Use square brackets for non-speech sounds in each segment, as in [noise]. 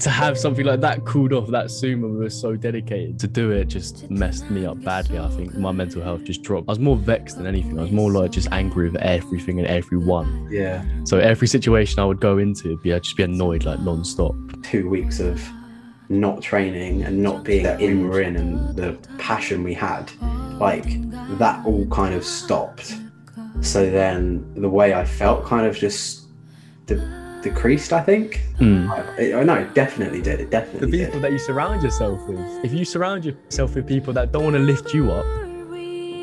to have something like that cooled off that soon when we were so dedicated to do it just messed me up badly. I think my mental health just dropped. I was more vexed than anything. I was more like just angry with everything and everyone. Yeah. So every situation I would go into, be I'd just be annoyed like non-stop. Two weeks of not training and not being in we were in and the passion we had, like that all kind of stopped. So then the way I felt kind of just de- decreased, I think. Mm. I, I know, it definitely did. It definitely. The people did. that you surround yourself with. If you surround yourself with people that don't want to lift you up,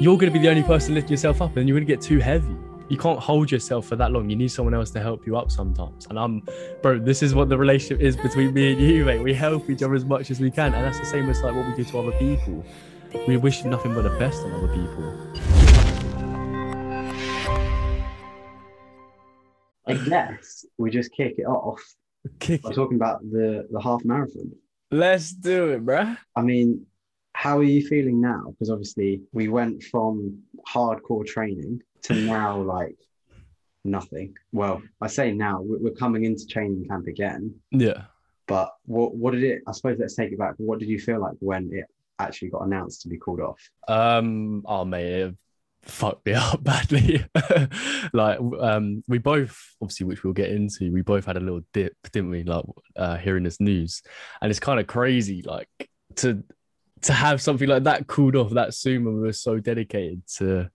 you're going to be the only person lifting yourself up, and you're going to get too heavy. You can't hold yourself for that long. You need someone else to help you up sometimes. And I'm, bro, this is what the relationship is between me and you, mate. We help each other as much as we can, and that's the same as like what we do to other people. We wish nothing but the best on other people. I guess we just kick it off Kick by it. talking about the, the half marathon. Let's do it, bruh. I mean, how are you feeling now? Because obviously we went from hardcore training to now [laughs] like nothing. Well, I say now we- we're coming into training camp again, Yeah. but what what did it? I suppose let's take it back. What did you feel like when it actually got announced to be called off? Um, oh mate, it fucked me [laughs] up badly. [laughs] like, um, we both obviously, which we'll get into, we both had a little dip, didn't we? Like, uh, hearing this news, and it's kind of crazy, like to to have something like that cooled off that soon when we were so dedicated to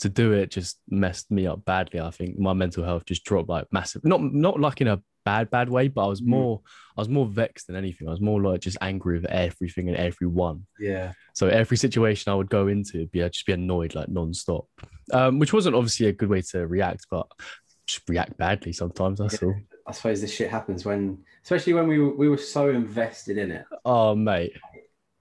to do it just messed me up badly. I think my mental health just dropped like massive. Not not like in a bad bad way, but I was Mm. more I was more vexed than anything. I was more like just angry with everything and everyone. Yeah, So every situation I would go into, be I'd just be annoyed like non-stop, um, which wasn't obviously a good way to react, but just react badly sometimes. That's all. I suppose this shit happens when, especially when we were, we were so invested in it. Oh mate,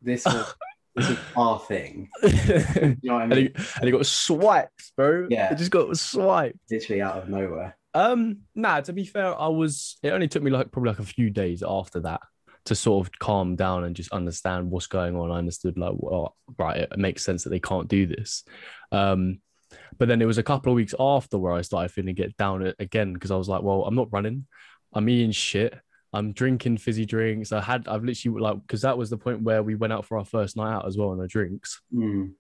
This [laughs] was this was our thing. and [laughs] You know what I mean? and he got swiped, bro. Yeah. it just got swiped. Literally out of nowhere. Um, nah. To be fair, I was. It only took me like probably like a few days after that to sort of calm down and just understand what's going on. I understood like, well, right, it makes sense that they can't do this. Um, but then it was a couple of weeks after where I started feeling get down again because I was like, well, I'm not running, I'm eating shit, I'm drinking fizzy drinks. I had, I've literally like, because that was the point where we went out for our first night out as well on the drinks. Mm,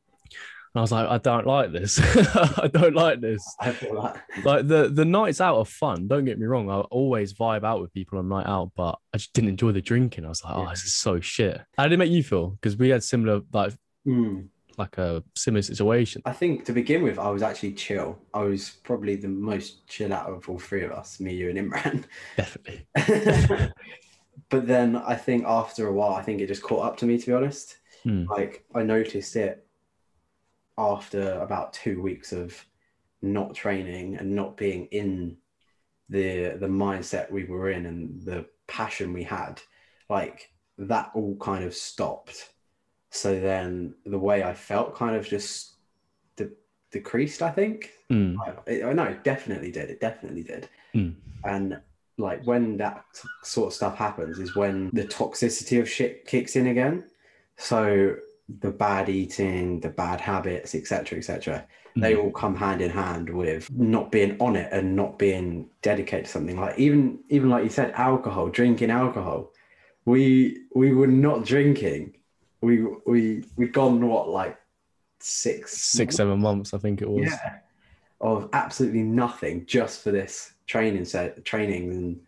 I was like, I don't like this. [laughs] I don't like this I feel that. like the the nights out are fun. Don't get me wrong. I always vibe out with people on night out, but I just didn't enjoy the drinking. I was like, oh, Yeah. this is so shit. How did it make you feel? Because we had similar like Mm. like a similar situation. I think to begin with, I was actually chill. I was probably the most chill out of all three of us, me, you, and Imran. Definitely. [laughs] [laughs] but then I think after a while, I think it just caught up to me, to be honest. Hmm. Like I noticed it after about two weeks of not training and not being in the the mindset we were in and the passion we had. Like that all kind of stopped. So then the way I felt kind of just de- decreased, I think. Mm, I, I know it definitely did. It definitely did. mm, And like when that sort of stuff happens is when the toxicity of shit kicks in again. So the bad eating, the bad habits, etc., etc. They mm. all come hand in hand with not being on it and not being dedicated to something. Like even even like you said, alcohol, drinking alcohol. We we were not drinking. We we we gone what like six six seven months. I think it was. yeah of absolutely nothing just for this training set training and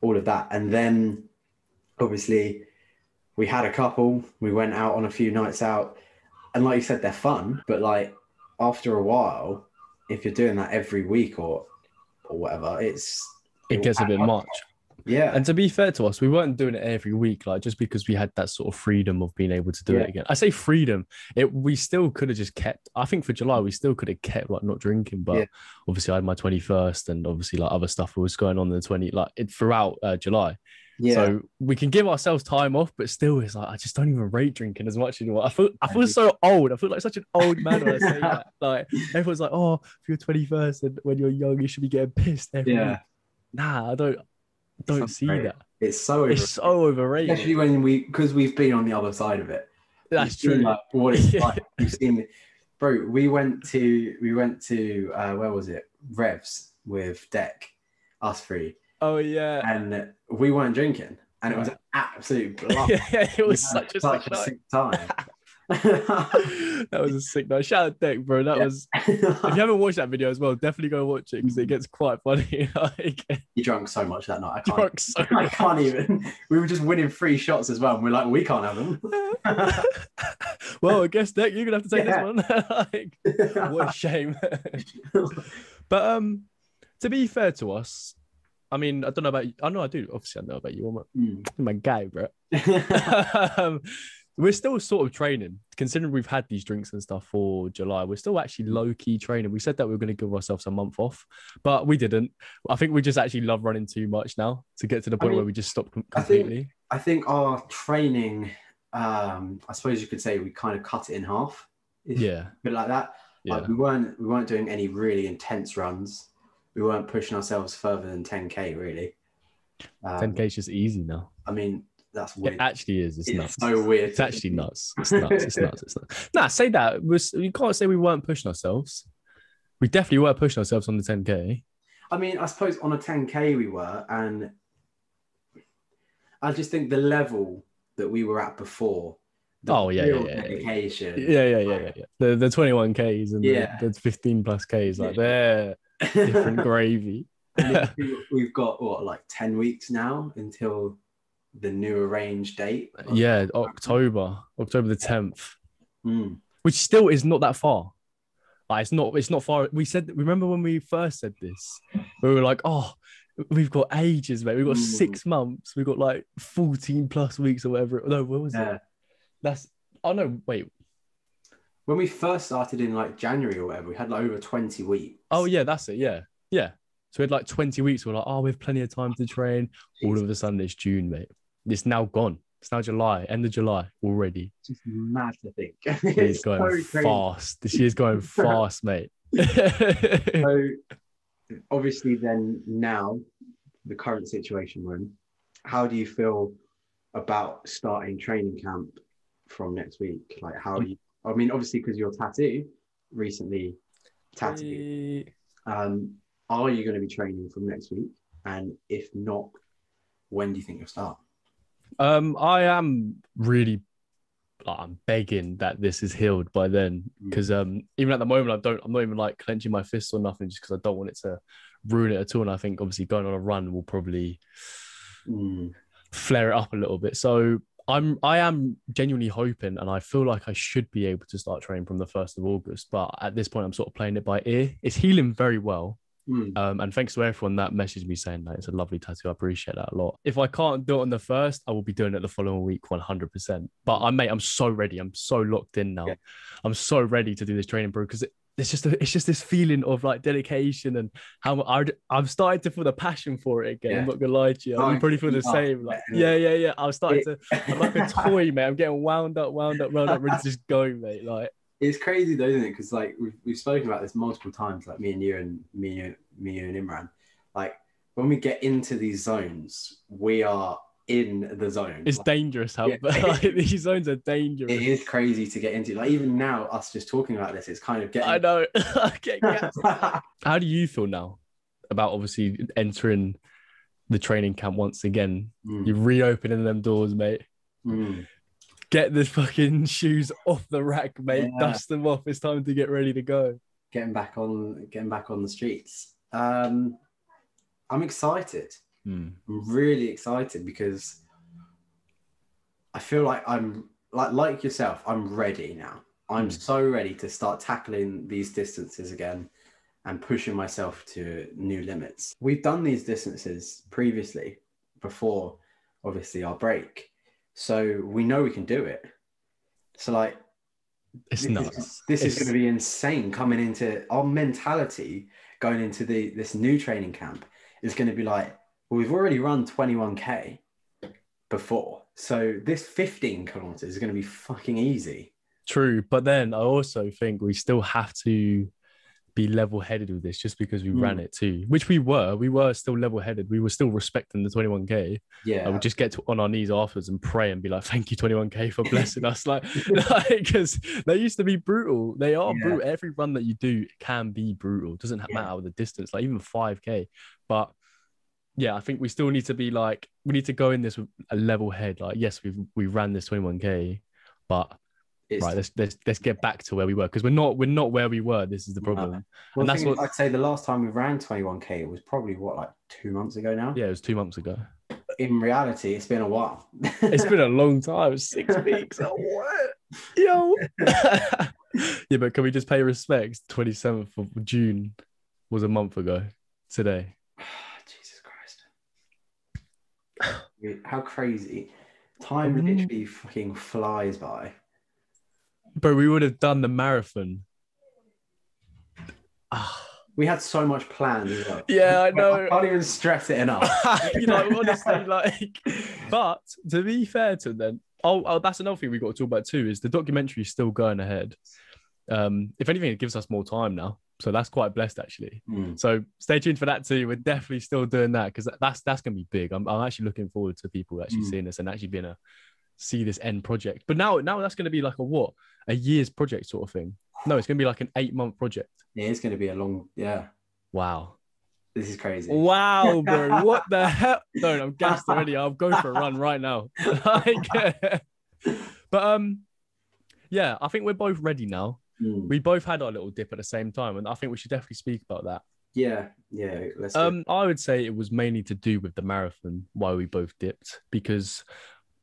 all of that and then obviously we had a couple we went out on a few nights out and like you said they're fun but like after a while if you're doing that every week or or whatever it's It gets a bit much. yeah And to be fair to us, we weren't doing it every week, like just because we had that sort of freedom of being able to do Yeah. it again. I say freedom, it we still could have just kept. I think for July we still could have kept like not drinking, but Yeah. obviously I had my twenty first, and obviously like other stuff was going on in the twenty like it throughout uh, July. Yeah So we can give ourselves time off, but still, it's like I just don't even rate drinking as much anymore. I feel I feel so old. I feel like such an old man when I say that. Like everyone's like, "Oh, for your twenty first, and when you're young, you should be getting pissed every yeah week." Nah, I don't don't not see great. that. it's so It's so overrated. especially when we because we've been on the other side of it That's You've true. Like, what it's [laughs] like. You've seen, bro. We went to we went to uh, where was it? Revs with Deck, us three, Oh yeah. and we weren't drinking. and it was an absolute [laughs] blast. yeah, it was such a such sick a sick time. that was a sick night. Shout out Dick, bro. That Yeah. was. If you haven't watched that video as well, definitely go watch it because it gets quite funny. [laughs] like, you drunk so much that night. I can't. so I can't even. We were just winning free shots as well, and we're like, we can't have them. [laughs] well, I guess Dick, you're gonna have to take Yeah. this one. like, what a shame. but um, to be fair to us, I mean, I don't know about you. I know I do. Obviously, I know about you. I'm, a, Mm. [laughs] My guy, bro. [laughs] um, we're still sort of training, considering we've had these drinks and stuff for July. We're still actually low key training. We said that we were going to give ourselves a month off, but we didn't. I think we just actually love running too much now to get to the point mean, where we just stopped com- I think- completely. I think our training, um, I suppose you could say we kind of cut it in half. Yeah, put it like that. yeah, Like we weren't we weren't doing any really intense runs. We weren't pushing ourselves further than 10k really. Um, 10k is just easy now. I mean, that's weird. It actually is. It's, it's nuts. so weird. It's actually nuts. It's nuts. It's nuts. It's nuts. Nah, say that. We're, you can't say we weren't pushing ourselves. We definitely were pushing ourselves on the 10k. I mean, I suppose on a 10k we were, and I just think the level that we were at before. Oh, yeah, yeah, yeah, yeah. dedication. Yeah, yeah, yeah, yeah, yeah. The the 21Ks and Yeah. the, the 15 plus Ks, like Yeah. they're different [laughs] gravy. We- [laughs] we've got what like 10 weeks now until the new arranged date. Yeah, October, October the 10th, Mm. which still is not that far. Like it's not, it's not far. We said, remember when we first said this? We were like, oh, we've got ages, mate. We've got Mm. six months. We've got like 14 plus weeks or whatever. No, what was it? That's, oh no, wait. When we first started in like January or whatever, we had like over 20 weeks. Oh yeah, that's it. Yeah, yeah. So we had like 20 weeks. We're like, oh, we have plenty of time to train. All of a sudden, it's June, mate. It's now gone. It's now July, end of July already. just mad to think. [laughs] It's It's going so crazy. fast. This year's going [laughs] fast, mate. So [laughs] obviously, then now the current situation we're in, how do you feel about starting training camp from next week? Like, how are you? I mean, obviously, because your tattoo recently tattooed. Um, are you going to be training from next week? And if not, when do you think you'll start? Um, I am really, like, I'm begging that this is healed by then, Mm. because um, even at the moment, I don't, I'm not even like clenching my fists or nothing, just because I don't want it to ruin it at all. And I think obviously going on a run will probably Mm. flare it up a little bit. So I'm I am genuinely hoping and I feel like I should be able to start training from the first of August. But at this point I'm sort of playing it by ear. It's healing very well. Mm. Um, and thanks to everyone that messaged me saying that it's a lovely tattoo. I appreciate that a lot. If I can't do it on the first, I will be doing it the following week 100%. But I mate, I'm so ready. I'm so locked in now. Yeah. I'm so ready to do this training, bro, because it, it's just a, it's just this feeling of like dedication and how I, I'm starting to feel the passion for it again. Yeah. I'm not gonna lie to you. Oh, you probably feel the same. Like, Yeah. yeah, yeah. I'm starting to. I'm like a toy, [laughs] mate. I'm getting wound up, wound up, wound up, ready to just go, mate. Like, It's crazy though, isn't it? Because like we've, we've spoken about this multiple times, like me and you and me and me you and Imran. Like when we get into these zones, we are in the zone. it's Like, dangerous how Yeah. [laughs] like, these zones are dangerous. it is crazy to get into. Like even now, us just talking about this, it's kind of getting. I know. [laughs] Gassed. [laughs] How do you feel now about obviously entering the training camp once again? Mm, You're reopening them doors, mate. mm. Get the fucking shoes off the rack, mate. Yeah. Dust them off. It's time to get ready to go. Getting back on, getting back on the streets. Um, I'm excited. Hmm. I'm really excited because I feel like I'm like like yourself. I'm ready now. I'm Mm. so ready to start tackling these distances again and pushing myself to new limits. We've done these distances previously before, obviously our break, so we know we can do it. So like It's this nuts. Is, this is going to be insane coming into our mentality going into the this new training camp is going to be like, well, we've already run 21k before, so this 15 kilometers is going to be fucking easy. True, but then I also think we still have to be level-headed with this, just because we ran Mm. it too, which we were. We were still level-headed. We were still respecting the 21k. Yeah, I would just get to, on our knees afterwards and pray and be like, "Thank you, 21k, for [laughs] blessing us." Like, [laughs] because they used to be brutal. They are Yeah. brutal. Every run that you do can be brutal. It doesn't Yeah. matter the distance. Like even 5k, but yeah, I think we still need to be like we need to go in this with a level head. Like, yes, we've we ran this 21k, but It's, right, let's let's let's get back to where we were because we're not we're not where we were. This is the problem. well, and that's what- I'd say the last time we ran 21k it was probably what like two months ago now. Yeah, it was two months ago. In reality, it's been a while. [laughs] It's been a long time, [laughs] six weeks. Oh, what? Yo. [laughs] yeah, but can we just pay respects? Twenty seventh of June was a month ago today. [sighs] [sighs] [sighs] How crazy. Time Mhm. literally fucking flies by. But we would have done the marathon. We had so much planned as well. Yeah, I know. I can't even stress it enough. [laughs] you know, honestly, like, but to be fair to them, oh, oh, that's another thing we've got to talk about too is the documentary is still going ahead. Um, if anything, it gives us more time now, so that's quite blessed actually. Mm. So stay tuned for that too. We're definitely still doing that because that's that's gonna be big. I'm, I'm actually looking forward to people actually Mm. seeing this and actually being a see this end project. But now now that's gonna be like a what a year's project sort of thing. No, it's gonna be like an eight month project. Yeah, it's going to be a long. Yeah, Wow. this is crazy. Wow, [laughs] bro. What the hell? No, I'm gassed already. I'll go for a run right now. [laughs] like, [laughs] but um, yeah, I think we're both ready now. Mm. We both had our little dip at the same time, and I think we should definitely speak about that. Yeah, yeah. Let's. Um, I would say it was mainly to do with the marathon why we both dipped because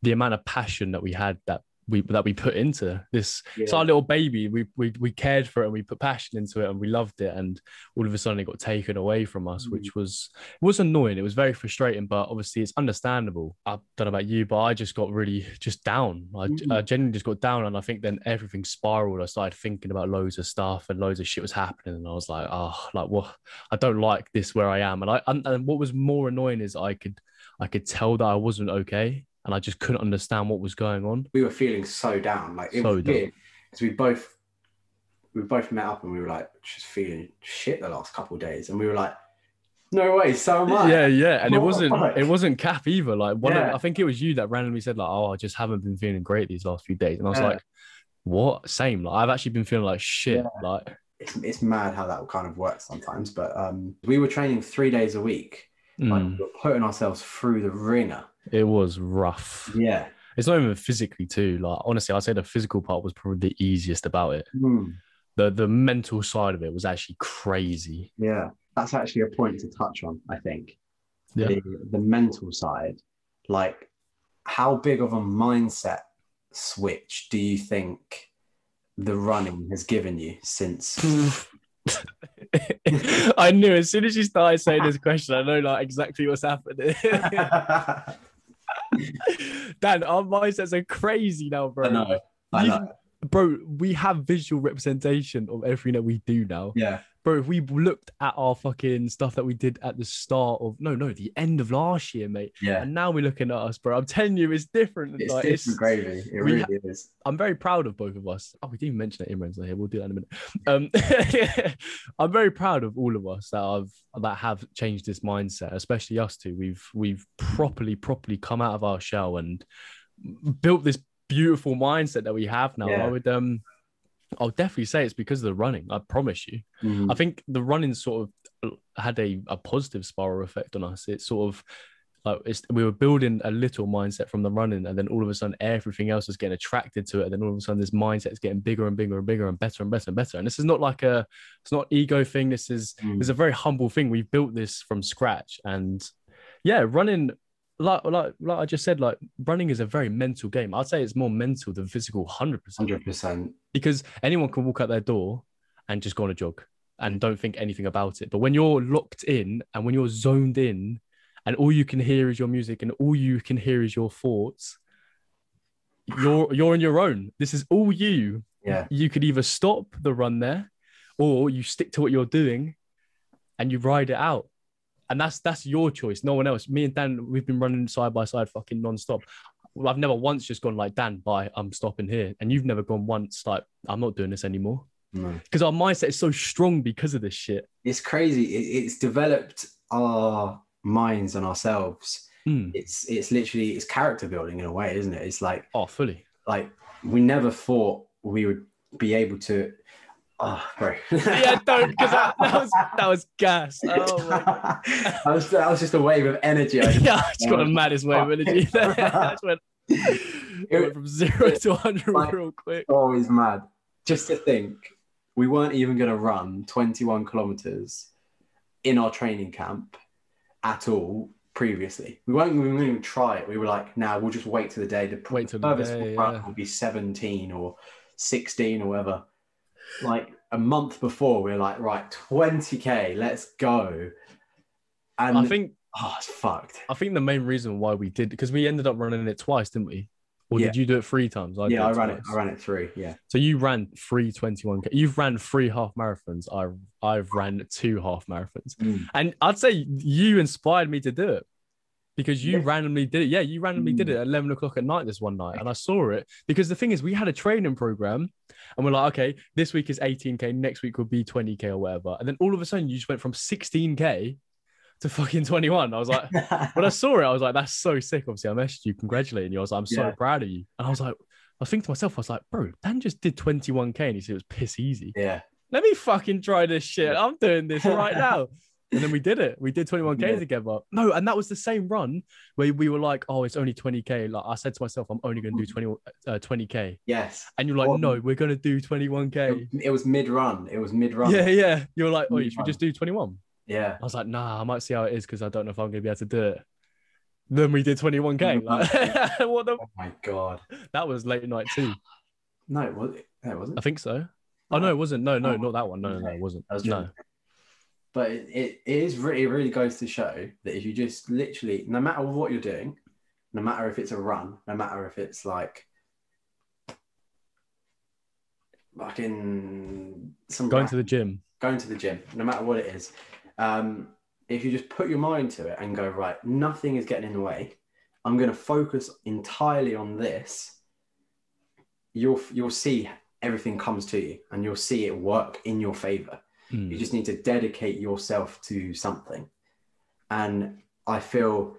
the amount of passion that we had that we that we put into this. It's our little baby. We we we cared for it and we put passion into it and we loved it. And all of a sudden it got taken away from us, Mm. which was it was annoying. It was very frustrating, but obviously it's understandable. I don't know about you, but I just got really just down. I, Mm. I genuinely just got down, and I think then everything spiraled. I started thinking about loads of stuff and loads of shit was happening, and I was like, oh, like what? I don't like this where I am. And I and, and what was more annoying is I could I could tell that I wasn't okay, and I just couldn't understand what was going on. we were feeling so down. Like it So was down. because we both we both met up and we were like just feeling shit the last couple of days, and we were like, no way, so am I. Yeah, yeah, and it What the wasn't fuck? it wasn't Cap either. Like one, Yeah. of, I think it was you that randomly said like, "Oh, I just haven't been feeling great these last few days," and I was Yeah. like, "What? Same. Like I've actually been feeling like shit. Like It's, it's mad how that kind of works sometimes, but um, we were training three days a week, like mm, we were putting ourselves through the ringer. It was rough. Yeah, It's not even physically too. Like honestly, I'd say the physical part was probably the easiest about it. Mm, The the mental side of it was actually crazy. yeah. That's actually a point to touch on. I think Yeah. the, the mental side, like how big of a mindset switch do you think the running has given you since? [laughs] I knew as soon as you started saying this question, I know like exactly what's happening. [laughs] [laughs] [laughs] Dan, our mindsets are crazy now, bro. I know. I know. Bro, we have visual representation of everything that we do now. Yeah. Bro, if we looked at our fucking stuff that we did at the start of no, no, the end of last year, mate. Yeah. And now we're looking at us, bro. I'm telling you, it's different. It's like, different gravy. It really ha- is. I'm very proud of both of us. Oh, we didn't mention that Imran's not here. We'll do that in a minute. Um, [laughs] I'm very proud of all of us that have that have changed this mindset, especially us two. We've we've properly, properly come out of our shell and built this beautiful mindset that we have now. Yeah. I would um I'll definitely say it's because of the running. I promise you. Mm. I think the running sort of had a, a positive spiral effect on us. It's sort of like it's, we were building a little mindset from the running, and then all of a sudden everything else was getting attracted to it. And then all of a sudden this mindset is getting bigger and bigger and bigger and better and better and better. And this is not like a it's not ego thing. This is Mm. it's a very humble thing. We've built this from scratch, and yeah, running. Like, like, like I just said, like running is a very mental game. I'd say it's more mental than physical, hundred percent Hundred percent. because anyone can walk out their door and just go on a jog and don't think anything about it. But when you're locked in and when you're zoned in and all you can hear is your music and all you can hear is your thoughts, you're you're on your own. This is all you. Yeah. You could either stop the run there or you stick to what you're doing and you ride it out. And that's that's your choice. No one else. Me and Dan, we've been running side by side fucking non-stop. I've never once just gone like, Dan, bye, I'm stopping here. And you've never gone once like, I'm not doing this anymore. No. Because our mindset is so strong because of this shit. It's crazy. It, it's developed our minds and ourselves. Mm. It's it's literally it's character building in a way, isn't it? It's like Oh, fully. like we never thought we would be able to Oh, bro. yeah, don't because that, that was that was gas. [laughs] Oh that, was, that was just a wave of energy. I [laughs] just- yeah, I just got the maddest wave of energy. [laughs] I went, it went from zero to 100 Like- real quick. Oh, he's mad. Just to think, we weren't even going to run 21 kilometers in our training camp at all previously. We weren't, we weren't even try it. We were like, nah, we'll just wait till the day. The Wait till the day, run yeah. will be 17 or 16 or whatever. Like a month before, we are like, right, 20k, let's go. And I think oh, it's fucked. I think the main reason why we did because we ended up running it twice, didn't we? Or Yeah. did you do it three times? did yeah, I ran it. twice. I ran it through. Yeah. So you ran three 21k. You've ran three half marathons. I've I've ran two half marathons. Mm. And I'd say you inspired me to do it because you randomly did it. Yeah, you randomly did it mm. at 11 o'clock at night this one night. And I saw it because the thing is, we had a training program and we're like, okay, this week is 18K, next week will be 20K or whatever. And then all of a sudden, you just went from 16K to fucking 21. I was like, [laughs] when I saw it, I was like, that's so sick. Obviously, I messaged you congratulating you. I was like, I'm so Yeah. proud of you. And I was like, I was thinking to myself, I was like, bro, Dan just did 21K and he said it was piss easy yeah. let me fucking try this shit. I'm doing this right now. [laughs] And then we did it. We did 21k Yeah. together. No, and that was the same run where we were like, oh, it's only 20k. Like I said to myself, I'm only going to do 20 uh, 20k. Yes. And you're like, Well- no, we're going to do 21k. It, was mid run. It was mid run. Yeah, yeah. You're like, oh, you should we just do 21? Yeah. I was like, nah, I might see how it is because I don't know if I'm going to be able to do it. Then we did 21k. Like, [laughs] what the? Oh my god. That was late night too. [sighs] No, it was it I wasn't. I think so. Oh no, it wasn't. No, no, Oh, not that one. No, no, no, it wasn't. No. But it, it, it is really, it really goes to show that if you just literally, no matter what you're doing, no matter if it's a run, no matter if it's like fucking some Going to the gym. going to the gym, no matter what it is, um, if you just put your mind to it and go, right, nothing is getting in the way, I'm going to focus entirely on this, you'll, you'll see everything comes to you and you'll see it work in your favor. Mm. You just need to dedicate yourself to something. And I feel,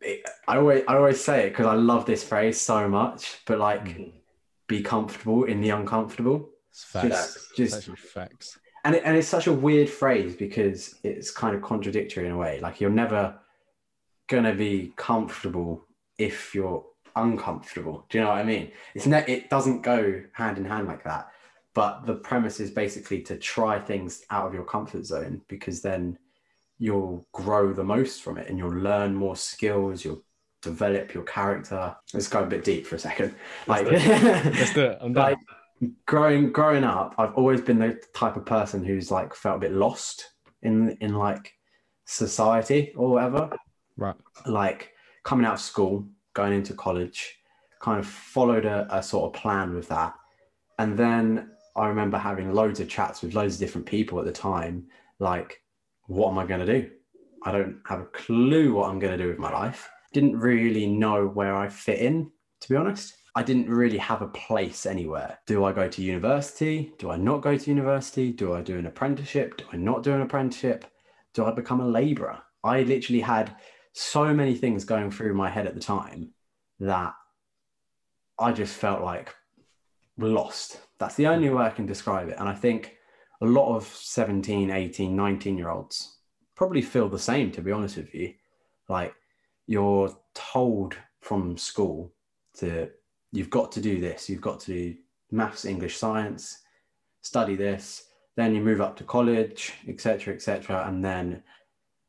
it, I always, I always say it because I love this phrase so much, but like, Mm. be comfortable in the uncomfortable. It's facts. Just- just- facts. and it, and it's such a weird phrase because it's kind of contradictory in a way. Like you're never gonna be comfortable if you're uncomfortable. Do you know what I mean? It's ne- it doesn't go hand in hand like that. But the premise is basically to try things out of your comfort zone because then you'll grow the most from it and you'll learn more skills. You'll develop your character. Let's go a bit deep for a second. Like, [laughs] Let's do it. I'm done. like growing growing up i've always been the type of person who's like felt a bit lost in in like society or whatever right. like coming out of school going into college kind of followed a, a sort of plan with that and then i remember having loads of chats with loads of different people at the time like what am i going to do i don't have a clue what i'm going to do with my life didn't really know where i fit in to be honest I didn't really have a place anywhere. Do I go to university? Do I not go to university? Do I do an apprenticeship? Do I not do an apprenticeship? Do I become a laborer? I literally had so many things going through my head at the time that I just felt like lost. That's the only way I can describe it. And I think a lot of 17, 18, 19 year olds probably feel the same, to be honest with you. Like you're told from school to you've got to do this you've got to do maths english science study this then you move up to college etc etc and then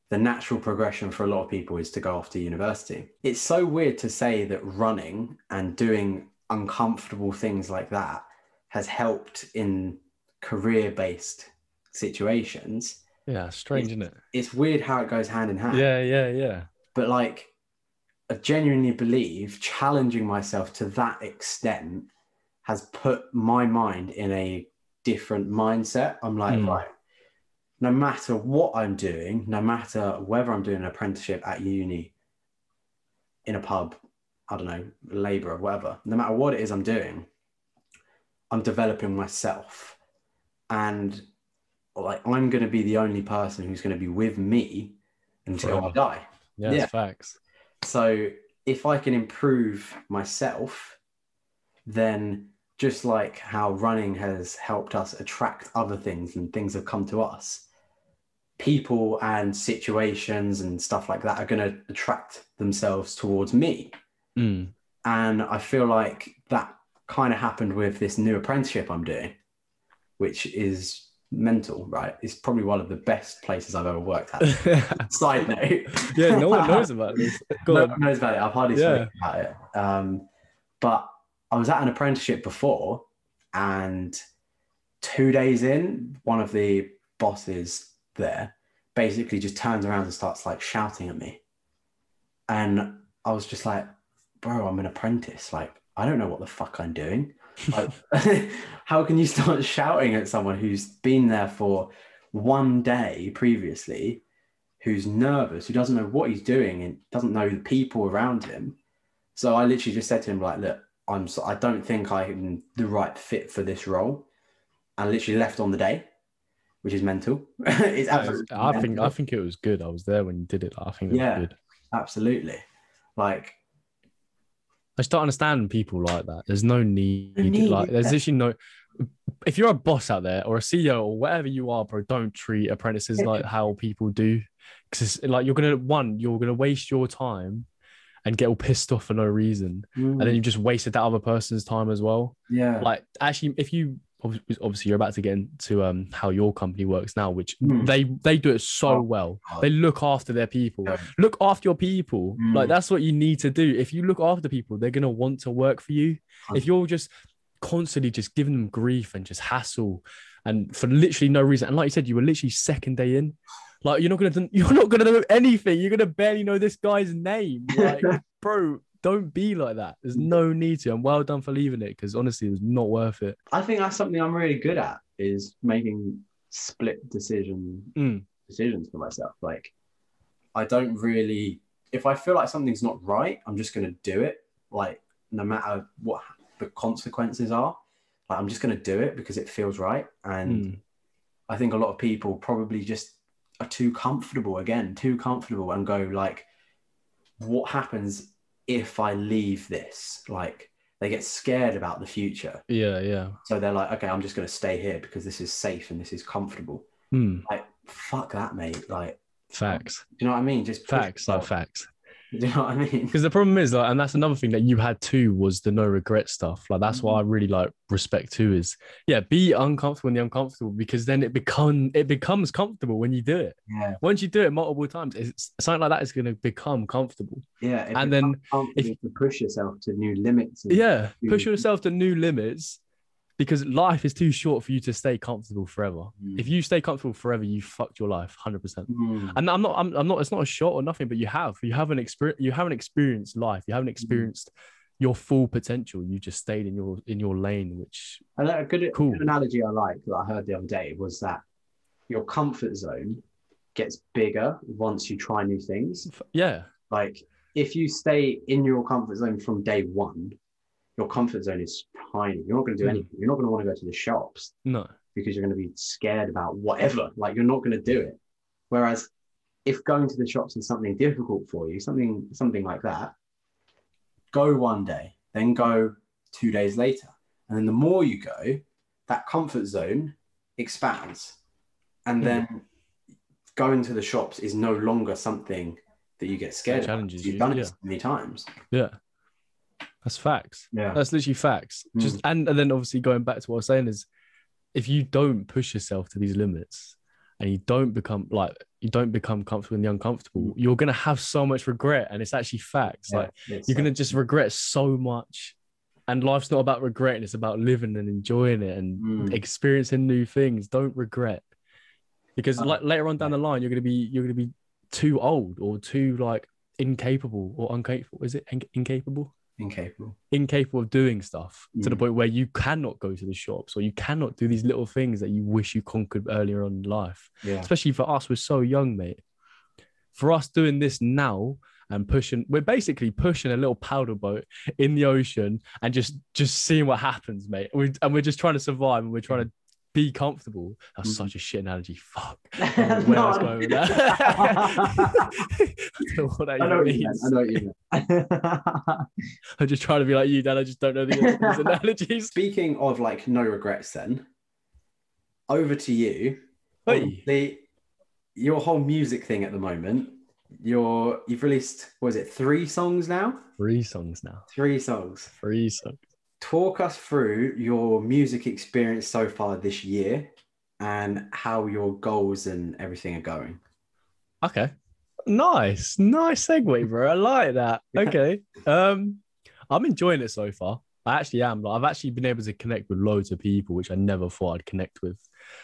the natural progression for a lot of people is to go off to university it's so weird to say that running and doing uncomfortable things like that has helped in career based situations Yeah, strange, isn't it? it's weird how it goes hand in hand Yeah, yeah, yeah. but like I genuinely believe challenging myself to that extent has put my mind in a different mindset. I'm like, Mm. right, no matter what I'm doing, no matter whether I'm doing an apprenticeship at uni, in a pub, I don't know, labor or whatever, no matter what it is I'm doing, I'm developing myself. And like I'm gonna be the only person who's gonna be with me until I die. Yeah, Yeah. facts. So if I can improve myself, then just like how running has helped us attract other things and things have come to us, people and situations and stuff like that are going to attract themselves towards me. Mm. And I feel like that kind of happened with this new apprenticeship I'm doing, which is mental, right? It's probably one of the best places I've ever worked at. [laughs] Side note. yeah, no one knows [laughs] about this. Go no on. one knows about it. I've hardly Yeah. spoken about it. Um, but I was at an apprenticeship before, and two days in, one of the bosses there basically just turns around and starts like shouting at me. And I was just like, bro, I'm an apprentice. Like, I don't know what the fuck I'm doing. [laughs] Like, [laughs] how can you start shouting at someone who's been there for one day previously, who's nervous, who doesn't know what he's doing and doesn't know the people around him? So I literally just said to him, like, look, I'm so, I don't think I'm the right fit for this role. And literally left on the day, which is mental. [laughs] it's absolutely I think mental. I think it was good. I was there when you did it. I think it Yeah. was good. absolutely. Like, I just don't understand people like that. There's no need. No need, like, there's literally no. If you're a boss out there or a CEO or whatever you are, bro, don't treat apprentices like how people do. Because like you're gonna one, you're gonna waste your time and get all pissed off for no reason, and mm. then you just wasted that other person's time as well. yeah, Like actually, if you obviously you're about to get into um how your company works now, which Mm. they they do it so Oh, well. God. They look after their people Yeah. look after your people. Mm. Like that's what you need to do. If you look after people, they're gonna want to work for you. If you're just constantly just giving them grief and just hassle and for literally no reason, and like you said, you were literally second day in. Like you're not gonna [laughs] you're not gonna know anything. You're gonna barely know this guy's name. Like, [laughs] bro, don't be like that. There's no need to. And well done for leaving it because honestly, it was not worth it. I think that's something I'm really good at is making split decision Mm. decisions for myself. Like I don't really if I feel like something's not right, I'm just gonna do it. Like no matter what the consequences are. Like I'm just gonna do it because it feels right. And Mm. I think a lot of people probably just are too comfortable again, too comfortable and go like, what happens if I leave this? Like they get scared about the future. Yeah, yeah. So they're like, okay, I'm just going to stay here because this is safe and this is comfortable. Mm. Like, fuck that, mate. Like, Facts. do you know what I mean? Just Facts. Like facts. [laughs] Do you know what I mean? because the problem is like and that's another thing that you had too was the no regret stuff like that's what i mm-hmm. really like respect too is yeah be uncomfortable in the uncomfortable because then it become it becomes comfortable when you do it Yeah, once you do it multiple times it's something like that is going to become comfortable yeah. And then confident to push yourself to new limits. yeah push yourself to new limits because life is too short for you to stay comfortable forever Mm. if you stay comfortable forever you fucked your life 100% Mm. and I'm not, I'm, I'm not, it's not a shot or nothing, but you have, you haven't experienced, you haven't experienced life. You haven't experienced your full potential. You just stayed in your, in your lane, which, And a good, Cool. good analogy I like that I heard the other day was that your comfort zone gets bigger once you try new things. yeah, Like if you stay in your comfort zone from day one, your comfort zone is tiny. You're not going to do Mm. anything. You're not going to want to go to the shops no, because you're going to be scared about whatever. Like you're not going to do it. Whereas if going to the shops is something difficult for you, something something like that, go one day, then go two days later, and then the more you go, that comfort zone expands, and Mm. then going to the shops is no longer something that you get scared. of. challenges You've you, done yeah. it so many times. yeah, that's facts. Yeah. That's literally facts. Just, and, and then obviously going back to what I was saying is if you don't push yourself to these limits and you don't become like, you don't become comfortable in the uncomfortable, you're going to have so much regret. And it's actually facts. Like, you're uh, gonna just regret so much. And life's not about regretting, it's about living and enjoying it and Mm. experiencing new things. Don't regret. Because like later on down the line, you're gonna be you're gonna be too old or too like incapable or incapable. Is it in- incapable? Incapable. Incapable of doing stuff to the Mm. point where you cannot go to the shops or you cannot do these little things that you wish you conquered earlier on in life Yeah. especially for us, we're so young, mate. For us doing this now and pushing, we're basically pushing a little powder boat in the ocean and just just seeing what happens, mate. And, we, and we're just trying to survive and we're trying to be comfortable. That's Mhm. such a shit analogy. Fuck. [laughs] I don't know where I was going with that. [laughs] I don't know what that I know even what you means. I know what you meant. [laughs] I'm just trying to be like you, Dan. I just don't know the these analogies. Speaking of like no regrets, then over to you. Hey. Obviously, your whole music thing at the moment. You're you've released was it three songs now? Three songs now. Three songs. Three songs. Talk us through your music experience so far this year and how your goals and everything are going. Okay. Nice. Nice segue, bro. I like that. [laughs] Okay. Um, I'm enjoying it so far. I actually am. Like, I've actually been able to connect with loads of people, which I never thought I'd connect with.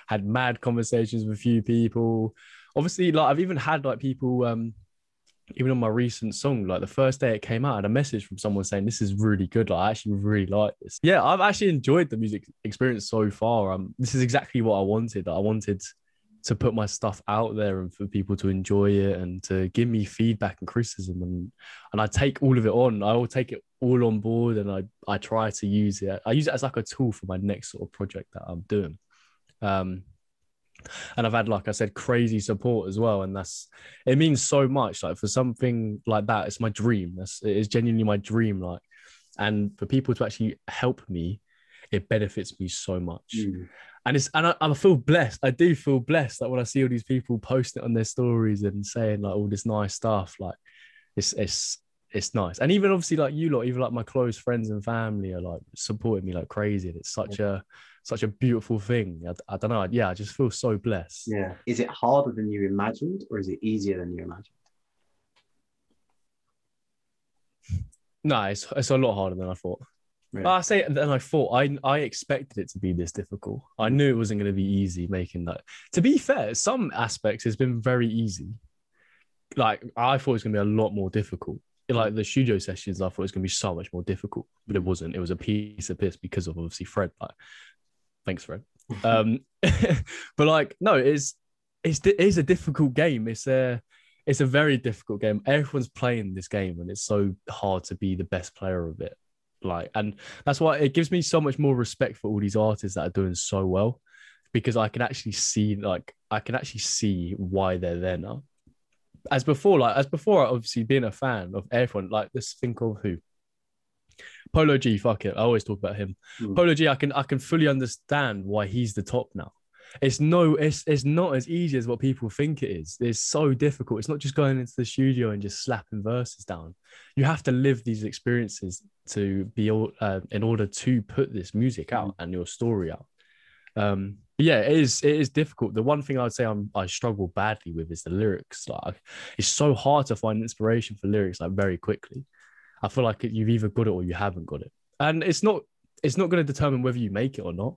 Had mad conversations with a few people. Obviously, like I've even had like people um even on my recent song, like the first day it came out, I had a message from someone saying this is really good. Like I actually really like this. Yeah, I've actually enjoyed the music experience so far. Um, this is exactly what I wanted. I wanted to put my stuff out there and for people to enjoy it and to give me feedback and criticism and and I take all of it on. I will take it all on board and I I try to use it. I use it as like a tool for my next sort of project that I'm doing. Um and I've had like I said crazy support as well and that's it means so much like for something like that it's my dream that's it is genuinely my dream like and for people to actually help me it benefits me so much hmm. and it's and I, I feel blessed. I do feel blessed. Like when I see all these people posting on their stories and saying like all this nice stuff, like it's it's it's nice. And even obviously like you lot, even like my close friends and family are like supporting me like crazy. And it's such a such a beautiful thing. I, I don't know. Yeah, I just feel so blessed. Yeah. Is it harder than you imagined or is it easier than you imagined? No, it's, it's a lot harder than I thought. Really? I say it than I thought. I I expected it to be this difficult. I knew it wasn't going to be easy making that. To be fair, some aspects has been very easy. Like I thought it was going to be a lot more difficult. Like the studio sessions, I thought it was going to be so much more difficult, but it wasn't. It was a piece of piss because of obviously Fred. Like, thanks, Fred. Um, [laughs] but like, no, it's it's it is a difficult game. It's a it's a very difficult game. Everyone's playing this game, and it's so hard to be the best player of it like and that's why it gives me so much more respect for all these artists that are doing so well because i can actually see like i can actually see why they're there now as before like as before obviously being a fan of everyone like this think of who polo g fuck it. I always talk about him. Mm. polo g i can i can fully understand why he's the top now. It's no it's it's not as easy as what people think it is. It's so difficult. It's not just going into the studio and just slapping verses down. You have to live these experiences to be uh, in order to put this music out and your story out. Um yeah it is it is difficult. The one thing i'd say i'm i struggle badly with is the lyrics. Like it's so hard to find inspiration for lyrics like very quickly i feel like you've either got it or you haven't got it. And it's not it's not going to determine whether you make it or not.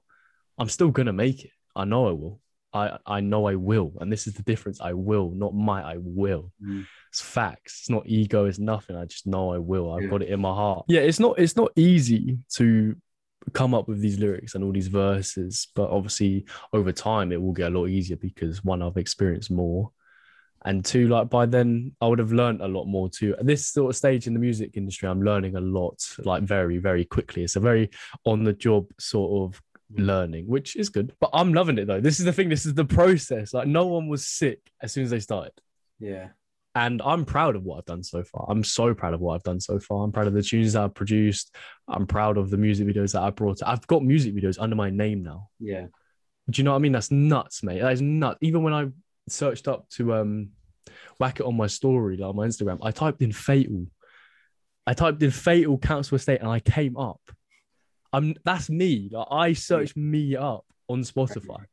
I'm still going to make it. I know i will. I i know i will. And this is the difference. I will not might i will. Mm. it's facts. It's not ego. It's nothing. I just know i will. I've Yeah. got it in my heart. Yeah it's not it's not easy to come up with these lyrics and all these verses but obviously over time it will get a lot easier because one i've experienced more and two like by then i would have learned a lot more too at this sort of stage in the music industry i'm learning a lot like very very quickly it's a very on the job sort of hmm. learning which is good but i'm loving it though this is the thing this is the process like no one was sick as soon as they started Yeah. and I'm proud of what I've done so far. I'm so proud of what I've done so far. I'm proud of the tunes that I've produced. I'm proud of the music videos that I brought. I've got music videos under my name now. Yeah. Do you know what I mean? That's nuts, mate. That is nuts. Even when I searched up to um whack it on my story, like on my Instagram, I typed in fatal. I typed in fatal council estate and I came up. I'm that's me. Like I searched me up on Spotify.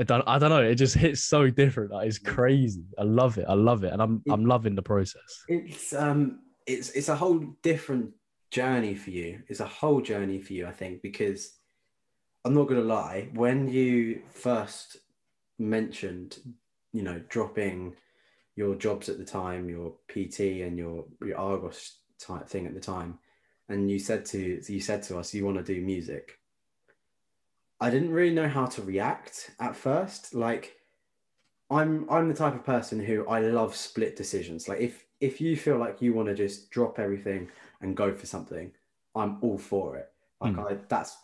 I don't, I don't know. It just hits so different. Like, it's crazy. I love it. I love it, and I'm I'm loving the process. It's um it's it's a whole different journey for you. It's a whole journey for you, I think, because I'm not gonna lie, when you first mentioned, you know, dropping your jobs at the time, your PT and your your Argos type thing at the time, and you said to you said to us you want to do music. I didn't really know how to react at first. Like I'm I'm the type of person who I love split decisions. Like if if you feel like you want to just drop everything and go for something, I'm all for it. Like Mm. I that's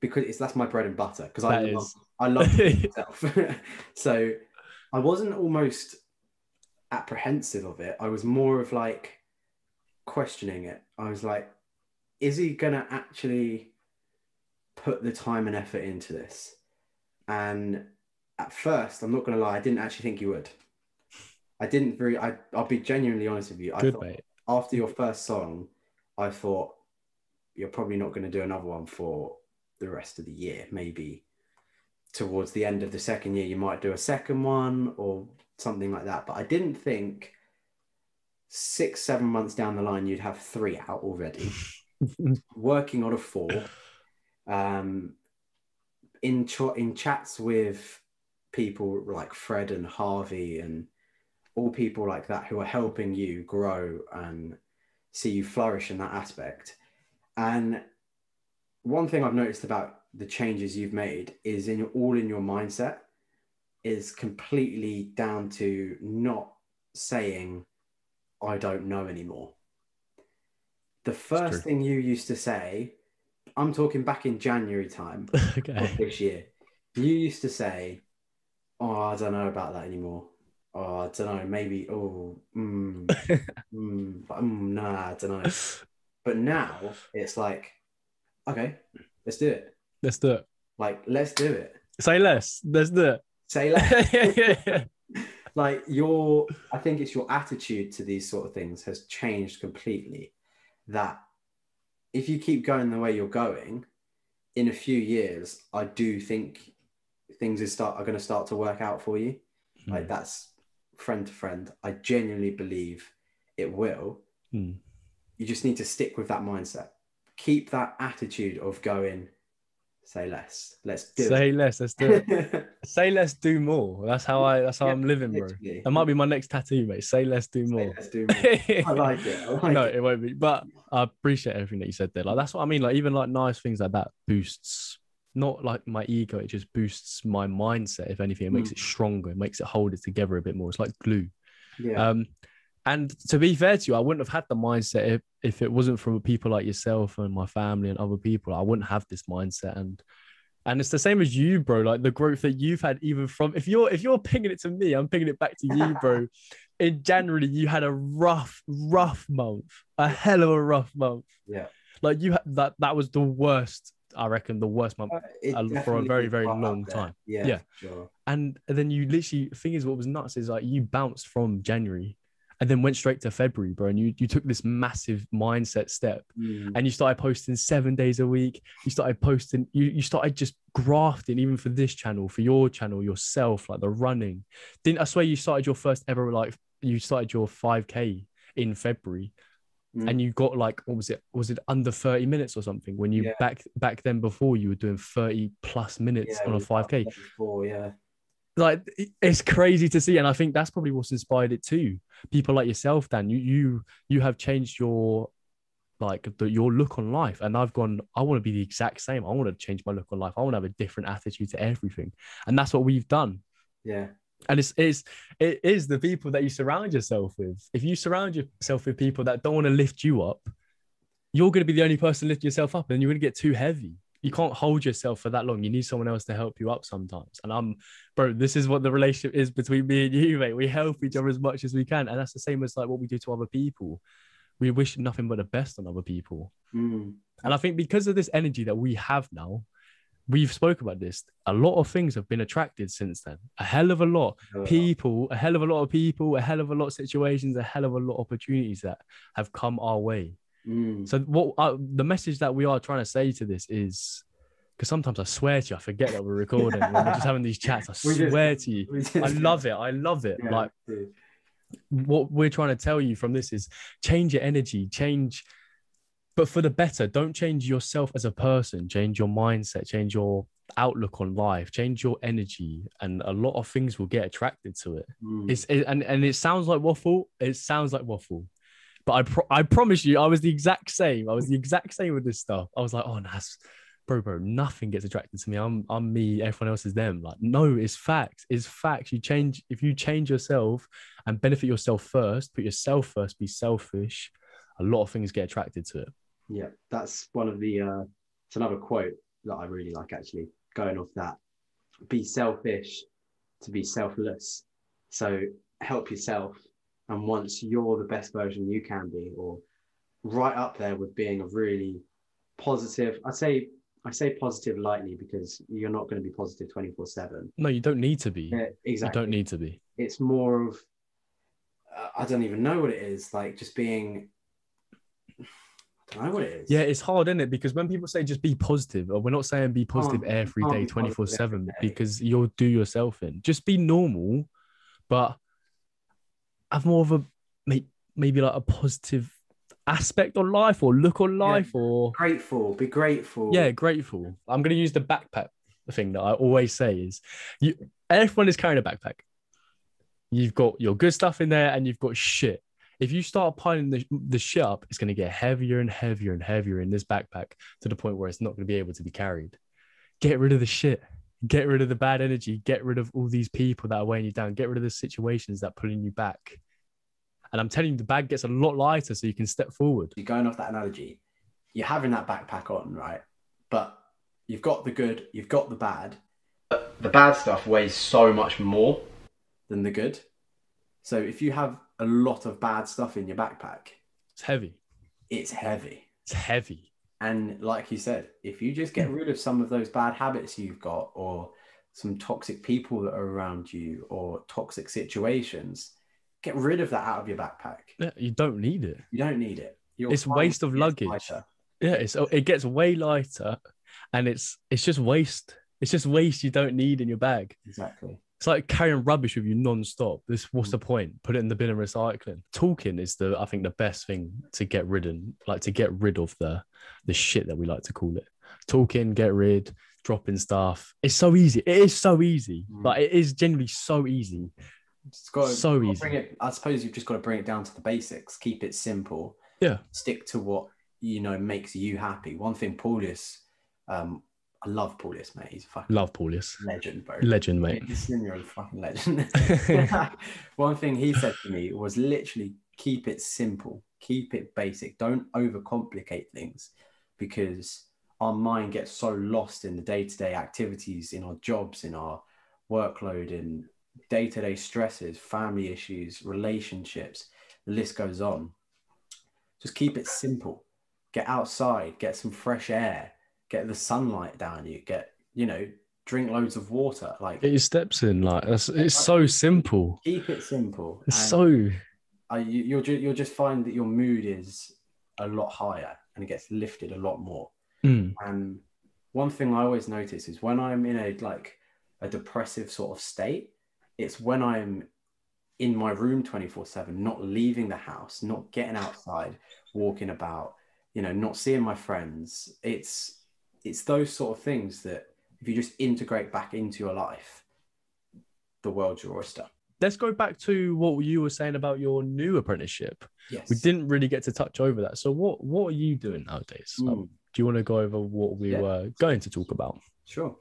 because it's that's my bread and butter. Because I love. I love myself. [laughs] [laughs] so I wasn't almost apprehensive of it. I was more of like questioning it. I was like, is he gonna actually put the time and effort into this? And at first, I'm not gonna lie, I didn't actually think he would. I didn't very. I, I'll be genuinely honest with you. I Good thought mate. after your first song, I thought you're probably not going to do another one for the rest of the year. Maybe towards the end of the second year, you might do a second one or something like that. But I didn't think six, seven months down the line, you'd have three out already, [laughs] working on a four. Um, in ch- in chats with people like Fred and Harvey and all people like that who are helping you grow and see you flourish in that aspect. And one thing I've noticed about the changes you've made is in your, all in your mindset is completely down to not saying I don't know anymore. The first thing you used to say, I'm talking back in January time [laughs] of okay. this year, you used to say, "Oh, I don't know about that anymore." Oh, I don't know. Maybe. Oh, mm, [laughs] mm, but, mm, nah, I don't know. [laughs] But now it's like, okay, let's do it. Let's do it. Like, let's do it. Say less. Let's do it. Say less. it. [laughs] like your, I think it's your attitude to these sort of things has changed completely. That if you keep going the way you're going, in a few years, I do think things is start are going to start to work out for you. Like that's friend to friend. I genuinely believe it will. Hmm. You just need to stick with that mindset. Keep that attitude of going, say less. Let's do Say less. Let's do it. it. [laughs] Say less, do more. That's how I. That's how Yeah, I'm living, bro. Literally. That might be my next tattoo, mate. Say less, do Say more. less, do more. I like it. I [laughs] like no, it. it won't be. But I appreciate everything that you said there. Like that's what I mean. Like even like nice things like that boosts not like my ego. It just boosts my mindset. If anything, it makes Mm. it stronger. It makes it hold it together a bit more. It's like glue. Yeah. Um, and to be fair to you, I wouldn't have had the mindset if, if it wasn't from people like yourself and my family and other people. I wouldn't have this mindset. And and it's the same as you, bro. Like the growth that you've had, even from if you're if you're pinging it to me, I'm pinging it back to you, bro. [laughs] In January, you had a rough, rough month, a hell of a rough month. Yeah. Like you had that that was the worst. I reckon the worst month. Uh, uh, for a very, very long time. Yeah. Yeah. Sure. And then you literally thing is what was nuts is like you bounced from January and then went straight to February, bro. And you you took this massive mindset step Mm. and you started posting seven days a week. You started posting, you, you started just grafting, even for this channel, for your channel, yourself, like the running. Didn't I swear you started your first ever like you started your 5k in February Mm. and you got like what was it? Was it under 30 minutes or something? When you Yeah. back back then before you were doing 30 plus minutes Yeah, on a 5k Before, yeah. Like it's crazy to see and i think that's probably what's inspired it too. People like yourself dan you you you have changed your like the, your look on life and i've gone i want to be the exact same. I want to change my look on life. I want to have a different attitude to everything and that's what we've done. Yeah. and it's, it's it is the people that you surround yourself with. If you surround yourself with people that don't want to lift you up you're going to be the only person lifting yourself up and you're going to get too heavy you can't hold yourself for that long you need someone else to help you up sometimes and i'm bro this is what the relationship is between me and you mate we help each other as much as we can and that's the same as like what we do to other people we wish nothing but the best on other people Mm. and I think because of this energy that we have now, we've spoke about this. A lot of things have been attracted since then. A hell of a lot. Uh, People, a hell of a lot of people, a hell of a lot of situations, a hell of a lot of opportunities that have come our way. Mm. So what uh, the message that we are trying to say to this is because sometimes I swear to you, I forget that we're recording. when we're just having these chats. I [laughs] We just- swear to you. Just- I love it. I love it. Yeah, Like dude. what we're trying to tell you from this is change your energy, change, but for the better. Don't change yourself as a person, change your mindset, change your outlook on life, change your energy, and a lot of things will get attracted to it. Mm. It's it, and and it sounds like waffle. It sounds like waffle, but I pro- I promise you, I was the exact same. I was the exact same with this stuff. I was like, oh, that's bro, bro, nothing gets attracted to me. I'm I'm me. Everyone else is them. Like, no, it's facts. It's facts. You change if you change yourself and benefit yourself first. Put yourself first. Be selfish. A lot of things get attracted to it. Yeah, that's one of the. Uh, it's another quote that I really like actually going off that. Be selfish to be selfless. So help yourself. And once you're the best version you can be, or right up there with being a really positive, I say I say positive lightly because you're not going to be positive 24 7. No, you don't need to be. Yeah, exactly. You don't need to be. It's more of, uh, I don't even know what it is, like just being, I don't know what it is. Yeah, it's hard, isn't it? Because when people say just be positive, or we're not saying be positive every day, be 24 positive 7, because you'll do yourself in. Just be normal, but have more of a may- maybe like a positive aspect on life or look on life or Grateful, be grateful. yeah, grateful. I'm gonna use the backpack thing that I always say is you everyone is carrying a backpack. You've got your good stuff in there and you've got shit. If you start piling the, the shit up, it's gonna get heavier and heavier and heavier in this backpack to the point where it's not gonna be able to be carried. Get rid of the shit. Get rid of the bad energy. Get rid of all these people that are weighing you down. Get rid of the situations that are pulling you back. And I'm telling you, the bag gets a lot lighter so you can step forward. You're going off that analogy. You're having that backpack on, right? But you've got the good, you've got the bad. But the bad stuff weighs so much more than the good. So if you have a lot of bad stuff in your backpack, It's heavy. it's heavy. It's heavy. And like you said, if you just get hmm. rid of some of those bad habits you've got, or some toxic people that are around you, or toxic situations, get rid of that out of your backpack. Yeah, you don't need it. You don't need it. It's waste of luggage. lighter. Yeah, it's it gets way lighter, and it's it's just waste. It's just waste you don't need in your bag. Exactly. It's like carrying rubbish with you non-stop. This what's Mm. the point? Put it in the bin and recycling. Talking is the I think the best thing to get rid of, like to get rid of the the shit that we like to call it. Talking, get rid, dropping stuff. It's so easy. It is so easy. Mm. Like it is generally so easy. It's got to, So easy. Bring it, I suppose you've just got to bring it down to the basics. Keep it simple. Yeah. Stick to what you know makes you happy. One thing, Paulius, um, I love Paulius, mate. He's a fucking Love Paulius. legend, bro. Legend, mate. You're a fucking legend. [laughs] [laughs] One thing he said to me was literally keep it simple, keep it basic. Don't overcomplicate things because our mind gets so lost in the day to day activities, in our jobs, in our workload, in day to day stresses, family issues, relationships. The list goes on. Just keep it simple. Get outside, get some fresh air, get the sunlight down you, get, you know, drink loads of water. Like, Get your steps in. Like that's, it's so simple. keep it simple. It's so I, you, you'll, ju- you'll just find that your mood is a lot higher and it gets lifted a lot more. Mm. And one thing I always notice is when I'm in a like a depressive sort of state, it's when I'm in my room 24 7, not leaving the house, not getting outside, walking about, you know, not seeing my friends. It's it's those sort of things that if you just integrate back into your life, the world's your oyster. let's go back to what you were saying about your new apprenticeship. Yes. We didn't really get to touch over that. So what what are you doing nowadays? Mm. Um, do you want to go over what we Yeah. were going to talk about? Sure.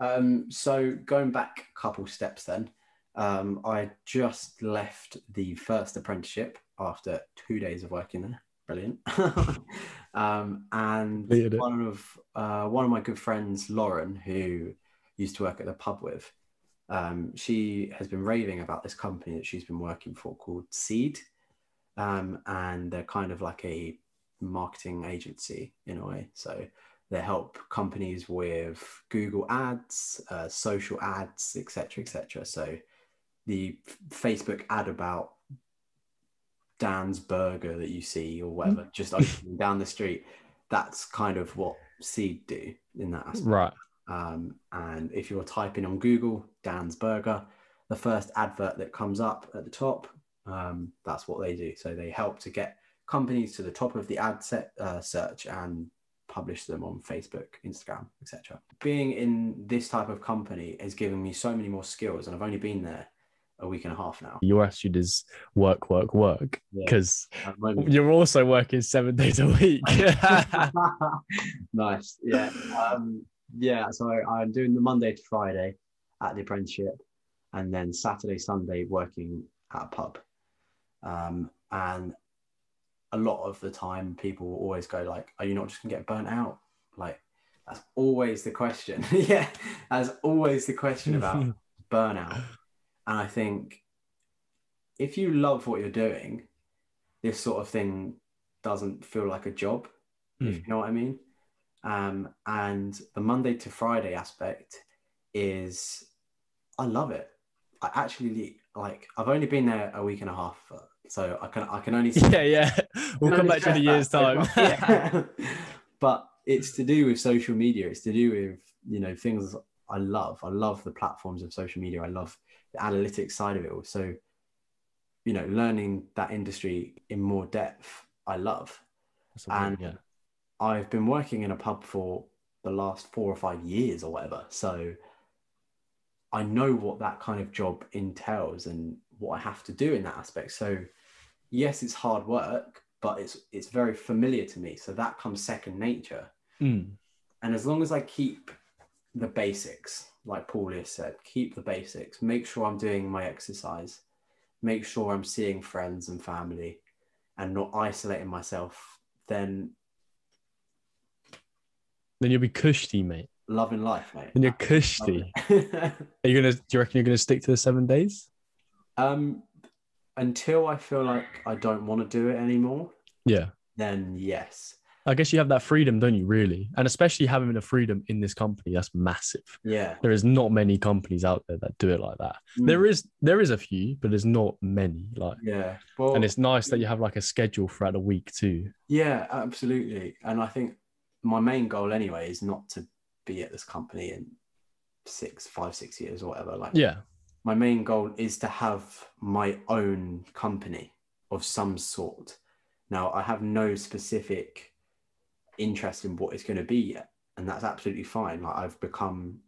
Um, so going back a couple steps then, um, I just left the first apprenticeship after two days of working there. Brilliant. [laughs] um, and one of uh, one of my good friends, Lauren, who used to work at the pub with, um, she has been raving about this company that she's been working for called Seed. Um, and they're kind of like a marketing agency in a way. So they help companies with Google ads, uh, social ads, etc., etc. So the Facebook ad about Dan's Burger that you see or whatever, just opening down the street, that's kind of what Seed do in that aspect. Right. Um, and if you're typing on Google Dan's Burger, the first advert that comes up at the top, um, that's what they do. So they help to get companies to the top of the ad set uh, search and publish them on Facebook, Instagram, etc. Being in this type of company has given me so many more skills, and I've only been there a week and a half now. Your attitude is work, work, work. Because moment. you're also working seven days a week. [laughs] nice. Yeah. Um, yeah. So I'm doing the Monday to Friday at the apprenticeship, and then Saturday, Sunday working at a pub. Um, and a lot of the time, people will always go like, "Are you not just gonna get burnt out?" Like, That's always the question. [laughs] yeah, that's always the question about [laughs] burnout. And I think if you love what you're doing, this sort of thing doesn't feel like a job, if Mm. you know what I mean. Um, and the Monday to Friday aspect is, I love it. I actually like. I've only been there a week and a half, so I can I can only [laughs] Yeah, yeah. We'll come back to in a year's so time. Yeah. [laughs] but it's to do with social media. It's to do with you know things I love. I love the platforms of social media. I love the analytics side of it all. So you know, learning that industry in more depth, I love. That's a brilliant- And- yeah. I've been working in a pub for the last four or five years or whatever. So I know what that kind of job entails and what I have to do in that aspect. So yes, it's hard work, but it's it's very familiar to me. So that comes second nature. Mm. And as long as I keep the basics, like Paul has said, keep the basics, make sure I'm doing my exercise, make sure I'm seeing friends and family and not isolating myself, then Then you'll be cushy, mate. loving life, mate. Then you're cushy. [laughs] Are you gonna? Do you reckon you're gonna stick to the seven days? um, until I feel like I don't want to do it anymore, Yeah. then yes. I guess you have that freedom, don't you? Really, and especially having the freedom in this company, that's massive. Yeah. There is not many companies out there that do it like that. Mm. There is, there is a few, but there's not many. Like, Yeah. Well, and it's nice that you have like a schedule throughout the week too. Yeah, absolutely. And I think my main goal anyway is not to be at this company in six, five, six years or whatever. Like Yeah, my main goal is to have my own company of some sort. Now I have no specific interest in what it's going to be yet, and that's absolutely fine. Like I've become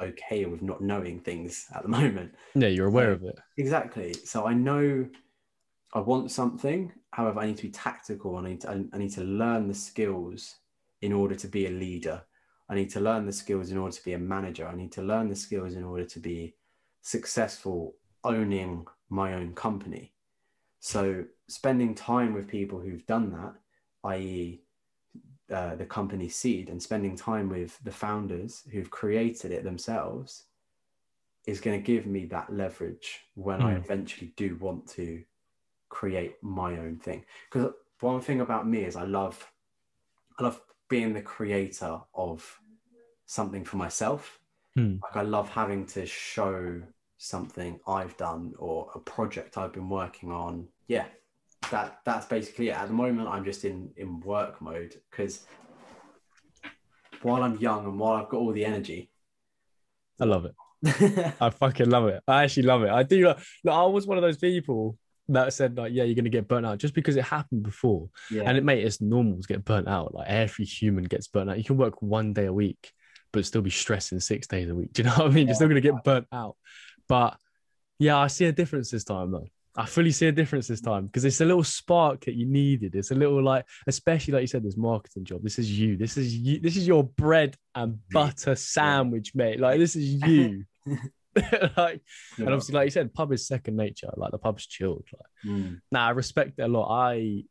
okay with not knowing things at the [laughs] moment. yeah, you're aware of it. Exactly. So I know I want something. However, I need to be tactical. I need to, I, I need to learn the skills in order to be a leader. I need to learn the skills in order to be a manager. I need to learn the skills in order to be successful owning my own company. So spending time with people who've done that, i.e., uh, the company seed, and spending time with the founders who've created it themselves is going to give me that leverage when I Mm. eventually do want to create my own thing. Because one thing about me is I love, I love being the creator of something for myself. Hmm. Like I love having to show something I've done or a project I've been working on. Yeah, that that's basically it. At the moment, I'm just in in work mode because while I'm young and while I've got all the energy, I love it. [laughs] I fucking love it. I actually love it. I do. Uh, look, I was one of those people that said like, yeah, you're gonna get burnt out just because it happened before. yeah, And it mate, it's normal to get burnt out. Like every human gets burnt out. You can work one day a week, but still be stressing six days a week. [laughs] Do you know what I mean? You're still gonna get burnt out. But yeah, I see a difference this time though. I fully see a difference this time because it's a little spark that you needed. It's a little like, especially like you said, this marketing job. This is you. This is you. This is your bread and butter sandwich, mate. Like this is [laughs] you. [laughs] like, and obviously, like you said, pub is second nature. Like the pub's chilled. Like, Mm. Nah, I respect it a lot. I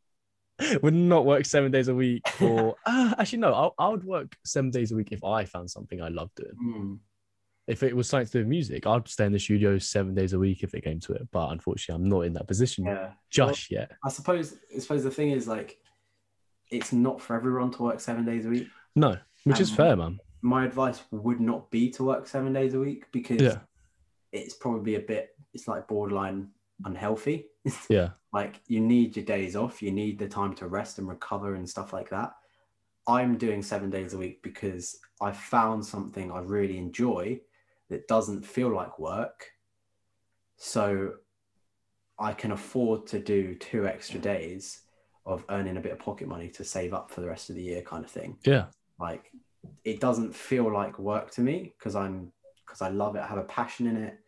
[laughs] would not work seven days a week or uh, actually no, I, I would work seven days a week if I found something I loved doing. Mm. If it was something to do with music, I'd stay in the studio seven days a week if it came to it. But unfortunately, I'm not in that position yeah. just yet. I suppose I suppose the thing is like it's not for everyone to work seven days a week. No, which is Um, fair, man. My advice would not be to work seven days a week because Yeah, it's probably a bit it's like borderline unhealthy. [laughs] yeah, like you need your days off, you need the time to rest and recover and stuff like that. I'm doing seven days a week because I found something I really enjoy that doesn't feel like work. So I can afford to do two extra days of earning a bit of pocket money to save up for the rest of the year kind of thing. yeah. Like it doesn't feel like work to me because I'm because I love it, I have a passion in it.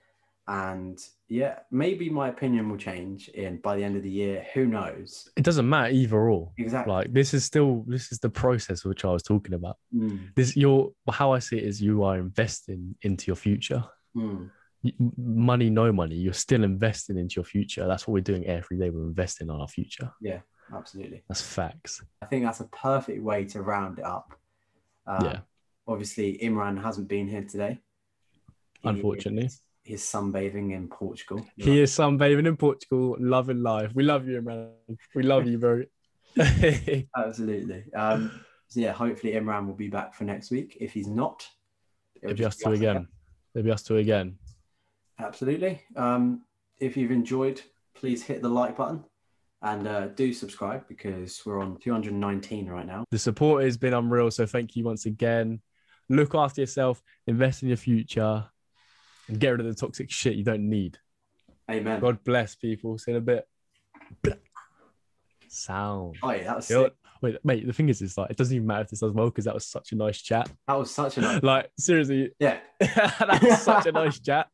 And yeah, maybe my opinion will change in by the end of the year. Who knows? It doesn't matter either or. Exactly. Like this is still this is the process which I was talking about. Mm, This your how I see it is you are investing into your future. mm, money, no money, you're still investing into your future. That's what we're doing every day. We're investing on our future. Yeah, absolutely. That's facts. I think that's a perfect way to round it up. Um, Yeah. obviously Imran hasn't been here today. Unfortunately. He's sunbathing in Portugal. He is sunbathing in Portugal, loving life. We love you, man. We love you, bro. [laughs] Absolutely. Um, so yeah, hopefully Imran will be back for next week. If he's not, it'll It'll be us just two again. It'll be us two again. Absolutely. Um, if you've enjoyed, please hit the like button and uh, do subscribe because we're on 219 right now. The support has been unreal. So thank you once again. Look after yourself, invest in your future, and get rid of the toxic shit you don't need. Amen. God bless people. See in a bit. Sound. Oh, yeah, that was, sick. Wait, mate, the thing is, is like, it doesn't even matter if this does well because that was such a nice chat. that was such a nice. Like, seriously, Yeah. [laughs] that was such a nice chat.